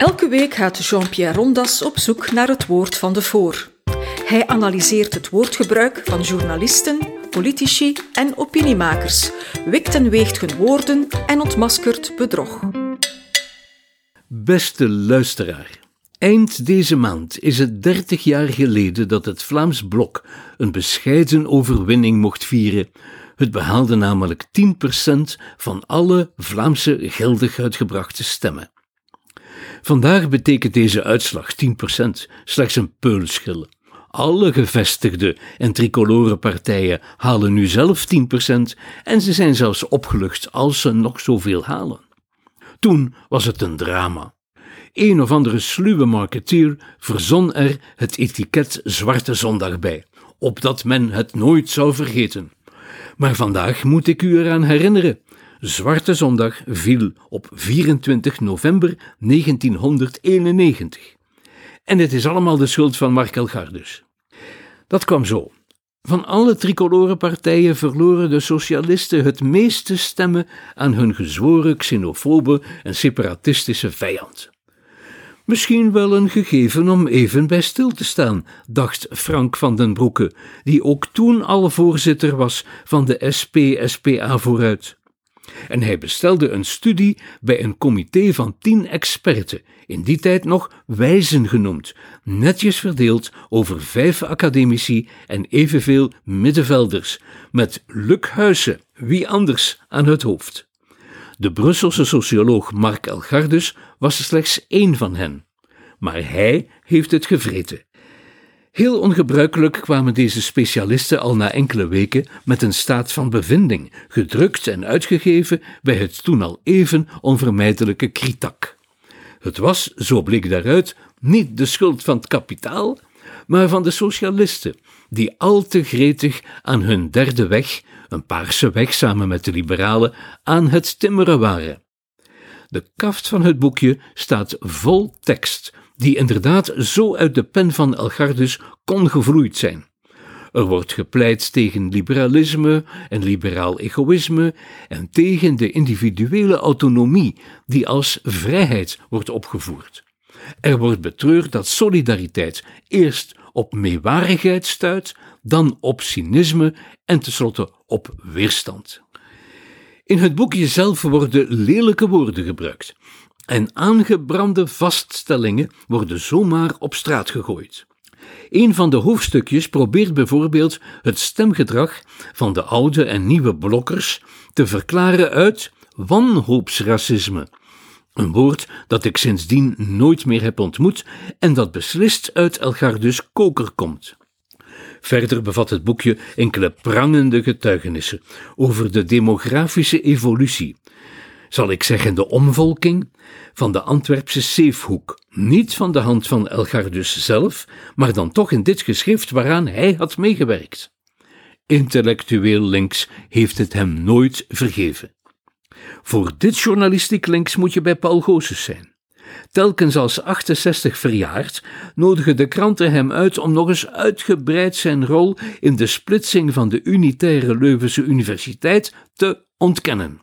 Elke week gaat Jean-Pierre Rondas op zoek naar het woord van de voor. Hij analyseert het woordgebruik van journalisten, politici en opiniemakers, wikt en weegt hun woorden en ontmaskert bedrog. Beste luisteraar, eind deze maand is het 30 jaar geleden dat het Vlaams Blok een bescheiden overwinning mocht vieren. Het behaalde namelijk 10% van alle Vlaamse geldig uitgebrachte stemmen. Vandaag betekent deze uitslag 10% slechts een peulschil. Alle gevestigde en tricolore partijen halen nu zelf 10% en ze zijn zelfs opgelucht als ze nog zoveel halen. Toen was het een drama. Een of andere sluwe marketeer verzon er het etiket Zwarte Zondag bij, opdat men het nooit zou vergeten. Maar vandaag moet ik u eraan herinneren Zwarte Zondag viel op 24 november 1991. En het is allemaal de schuld van Mark Elgardus. Dat kwam zo. Van alle tricolore partijen verloren de socialisten het meeste stemmen aan hun gezworen xenofobe en separatistische vijand. Misschien wel een gegeven om even bij stil te staan, dacht Frank van den Broeke, die ook toen al voorzitter was van de SP-SPA vooruit en hij bestelde een studie bij een comité van tien experten, in die tijd nog wijzen genoemd, netjes verdeeld over vijf academici en evenveel middenvelders, met Huysse, wie anders, aan het hoofd. De Brusselse socioloog Mark Elgardus was slechts één van hen. Maar hij heeft het gevreten. Heel ongebruikelijk kwamen deze specialisten al na enkele weken met een staat van bevinding, gedrukt en uitgegeven bij het toen al even onvermijdelijke Kritak. Het was, zo bleek daaruit, niet de schuld van het kapitaal, maar van de socialisten, die al te gretig aan hun derde weg, een paarse weg samen met de liberalen, aan het timmeren waren. De kaft van het boekje staat vol tekst die inderdaad zo uit de pen van Elgardus kon gevloeid zijn. Er wordt gepleit tegen liberalisme en liberaal egoïsme en tegen de individuele autonomie die als vrijheid wordt opgevoerd. Er wordt betreurd dat solidariteit eerst op meewarigheid stuit, dan op cynisme en tenslotte op weerstand. In het boekje zelf worden lelijke woorden gebruikt, en aangebrande vaststellingen worden zomaar op straat gegooid. Een van de hoofdstukjes probeert bijvoorbeeld het stemgedrag van de oude en nieuwe blokkers te verklaren uit wanhoopsracisme. Een woord dat ik sindsdien nooit meer heb ontmoet en dat beslist uit Elgardus koker komt. Verder bevat het boekje enkele prangende getuigenissen over de demografische evolutie, zal ik zeggen de omvolking, van de Antwerpse Zeefhoek. Niet van de hand van Elgardus zelf, maar dan toch in dit geschrift waaraan hij had meegewerkt. Intellectueel links heeft het hem nooit vergeven. Voor dit journalistiek links moet je bij Paul Goossens zijn. Telkens als 68 verjaard nodigen de kranten hem uit om nog eens uitgebreid zijn rol in de splitsing van de unitaire Leuvense Universiteit te ontkennen.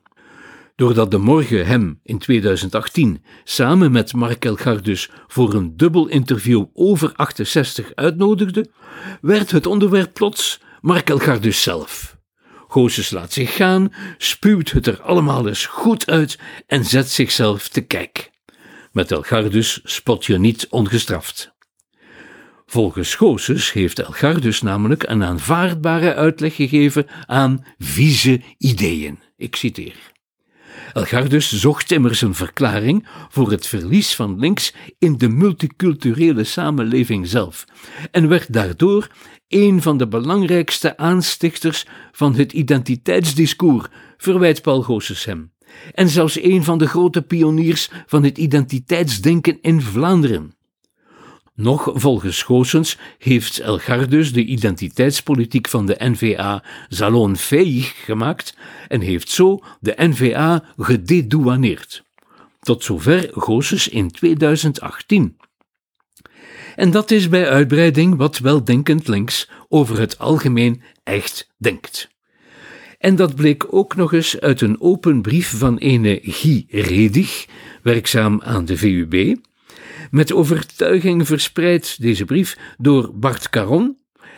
Doordat de Morgen hem in 2018 samen met Mark Elgardus voor een dubbel interview over 68 uitnodigde, werd het onderwerp plots Mark Elgardus zelf. Goossens laat zich gaan, spuwt het er allemaal eens goed uit en zet zichzelf te kijk. Met Elgardus spot je niet ongestraft. Volgens Goossens heeft Elgardus namelijk een aanvaardbare uitleg gegeven aan vieze ideeën. Ik citeer. Elgardus zocht immers een verklaring voor het verlies van links in de multiculturele samenleving zelf en werd daardoor een van de belangrijkste aanstichters van het identiteitsdiscours, verwijt Paul Goossens hem, en zelfs een van de grote pioniers van het identiteitsdenken in Vlaanderen. Nog volgens Goossens heeft Elgardus de identiteitspolitiek van de NVA salonfähig gemaakt en heeft zo de NVA gededouaneerd. Tot zover Goossens in 2018. En dat is bij uitbreiding wat weldenkend links over het algemeen echt denkt. En dat bleek ook nog eens uit een open brief van ene Guy Redig, werkzaam aan de VUB, Met overtuiging verspreid deze brief door Bart Caron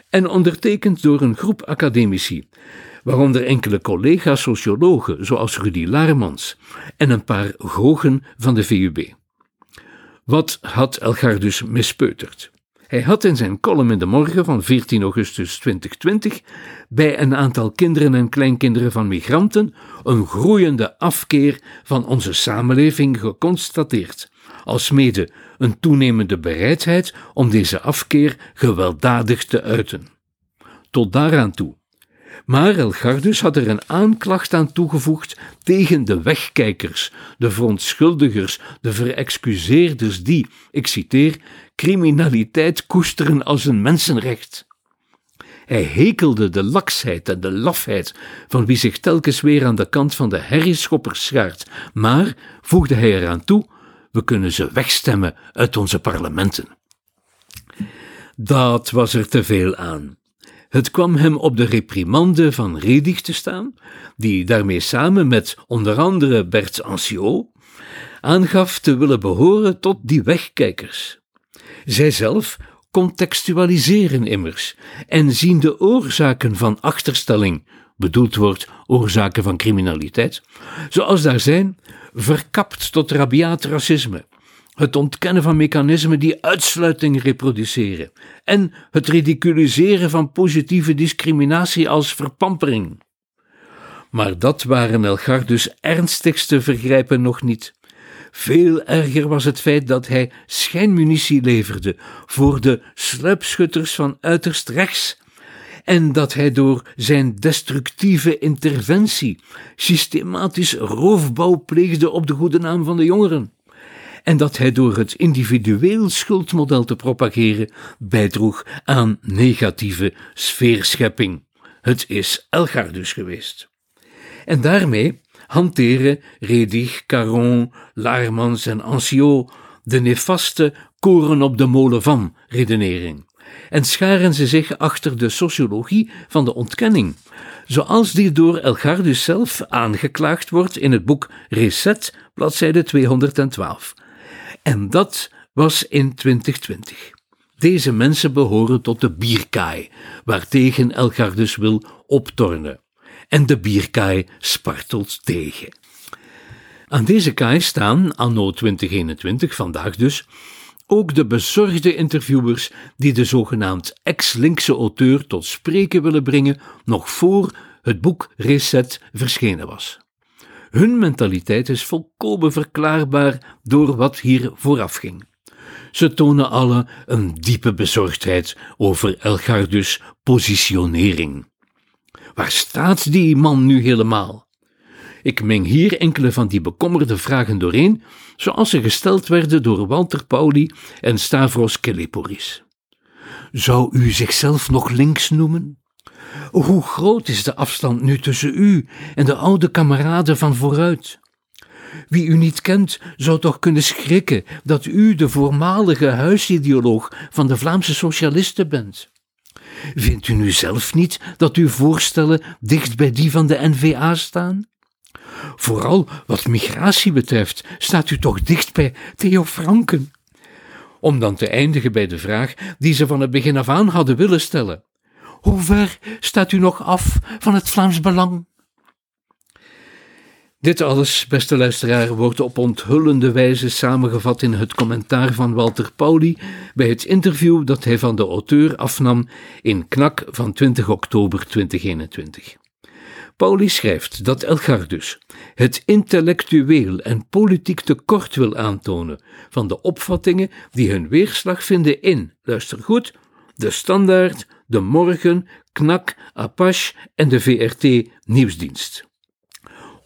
en ondertekend door een groep academici, waaronder enkele collega-sociologen zoals Rudy Laarmans en een paar gogen van de VUB. Wat had Elgar dus mispeuterd? Hij had in zijn column in de morgen van 14 augustus 2020 bij een aantal kinderen en kleinkinderen van migranten een groeiende afkeer van onze samenleving geconstateerd, alsmede een toenemende bereidheid om deze afkeer gewelddadig te uiten. Tot daaraan toe. Maar Elgardus had er een aanklacht aan toegevoegd tegen de wegkijkers, de verontschuldigers, de verexcuseerders die, ik citeer, criminaliteit koesteren als een mensenrecht. Hij hekelde de laksheid en de lafheid van wie zich telkens weer aan de kant van de herrieschoppers schaart, maar, voegde hij eraan toe, we kunnen ze wegstemmen uit onze parlementen. Dat was er te veel aan. Het kwam hem op de reprimande van Redig te staan, die daarmee samen met onder andere Bert Anciot aangaf te willen behoren tot die wegkijkers. Zijzelf contextualiseren immers en zien de oorzaken van achterstelling, bedoeld wordt oorzaken van criminaliteit, zoals daar zijn, verkapt tot rabiaat racisme, het ontkennen van mechanismen die uitsluiting reproduceren en het ridiculiseren van positieve discriminatie als verpampering. Maar dat waren Elgardus ernstigste vergrijpen nog niet. Veel erger was het feit dat hij schijnmunitie leverde voor de sluipschutters van uiterst rechts en dat hij door zijn destructieve interventie systematisch roofbouw pleegde op de goede naam van de jongeren. En dat hij door het individueel schuldmodel te propageren bijdroeg aan negatieve sfeerschepping. Het is Elgar dus geweest. En daarmee hanteren Redig, Caron, Laarmans en Anciot de nefaste koren op de molen van redenering en scharen ze zich achter de sociologie van de ontkenning, zoals die door Elgardus zelf aangeklaagd wordt in het boek Reset, bladzijde 212. En dat was in 2020. Deze mensen behoren tot de bierkaai, waartegen Elgardus wil optornen. En de bierkaai spartelt tegen. Aan deze kaai staan, anno 2021, vandaag dus, ook de bezorgde interviewers die de zogenaamd ex-linkse auteur tot spreken willen brengen nog voor het boek Reset verschenen was. Hun mentaliteit is volkomen verklaarbaar door wat hier vooraf ging. Ze tonen alle een diepe bezorgdheid over Elgardus' positionering. Waar staat die man nu helemaal? Ik meng hier enkele van die bekommerde vragen doorheen, zoals ze gesteld werden door Walter Pauli en Stavros Keleporis. Zou u zichzelf nog links noemen? Hoe groot is de afstand nu tussen u en de oude kameraden van vooruit? Wie u niet kent, zou toch kunnen schrikken dat u de voormalige huisideoloog van de Vlaamse socialisten bent. Vindt u nu zelf niet dat uw voorstellen dicht bij die van de NVA staan? Vooral wat migratie betreft staat u toch dicht bij Theo Franken. Om dan te eindigen bij de vraag die ze van het begin af aan hadden willen stellen. Hoe ver staat u nog af van het Vlaams Belang? Dit alles, beste luisteraar, wordt op onthullende wijze samengevat in het commentaar van Walter Pauli bij het interview dat hij van de auteur afnam in Knak van 20 oktober 2021. Pauli schrijft dat Elgardus het intellectueel en politiek tekort wil aantonen van de opvattingen die hun weerslag vinden in, luister goed, de Standaard, de Morgen, Knak, Apache en de VRT Nieuwsdienst.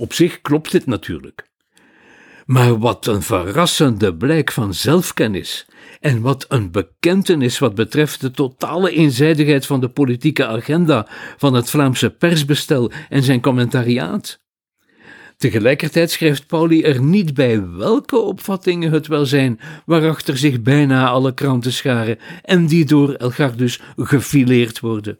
Op zich klopt dit natuurlijk. Maar wat een verrassende blijk van zelfkennis en wat een bekentenis wat betreft de totale eenzijdigheid van de politieke agenda van het Vlaamse persbestel en zijn commentariaat. Tegelijkertijd schrijft Pauli er niet bij welke opvattingen het wel zijn waarachter zich bijna alle kranten scharen en die door Elgar dus gefileerd worden.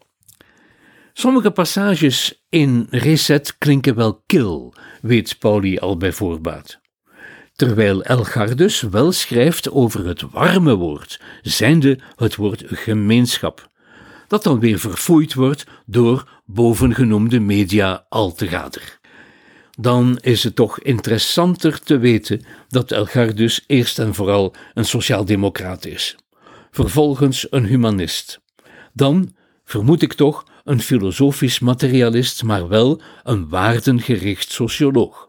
Sommige passages in Reset klinken wel kil, weet Pauli al bij voorbaat. terwijl Elgardus wel schrijft over het warme woord, zijnde het woord gemeenschap, dat dan weer verfoeid wordt door bovengenoemde media al te gader. Dan is het toch interessanter te weten dat Elgardus eerst en vooral een sociaaldemocraat is, vervolgens een humanist, dan, vermoed ik toch, een filosofisch materialist, maar wel een waardengericht socioloog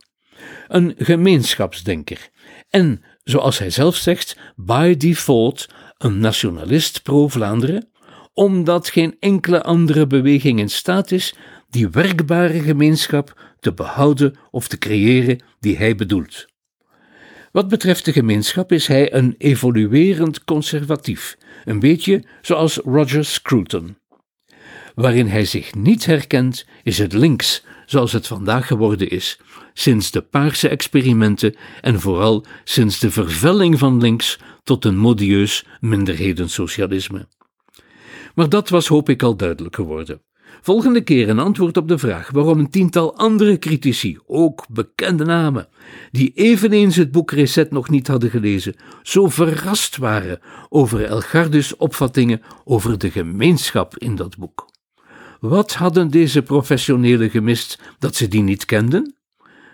een gemeenschapsdenker en, zoals hij zelf zegt, by default een nationalist pro-Vlaanderen, omdat geen enkele andere beweging in staat is die werkbare gemeenschap te behouden of te creëren die hij bedoelt. Wat betreft de gemeenschap is hij een evoluerend conservatief, een beetje zoals Roger Scruton. Waarin hij zich niet herkent, is het links, zoals het vandaag geworden is, sinds de paarse experimenten en vooral sinds de vervelling van links tot een modieus minderhedensocialisme. Maar dat was hoop ik al duidelijk geworden. Volgende keer een antwoord op de vraag waarom een tiental andere critici, ook bekende namen, die eveneens het boek Reset nog niet hadden gelezen, zo verrast waren over Elgardus' opvattingen over de gemeenschap in dat boek. Wat hadden deze professionelen gemist dat ze die niet kenden?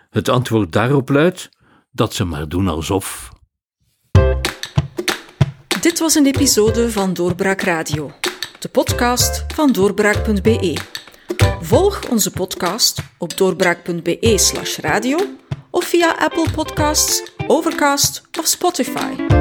Het antwoord daarop luidt dat ze maar doen alsof. Dit was een episode van Doorbraak Radio, de podcast van doorbraak.be. Volg onze podcast op doorbraak.be/radio of via Apple Podcasts, Overcast of Spotify.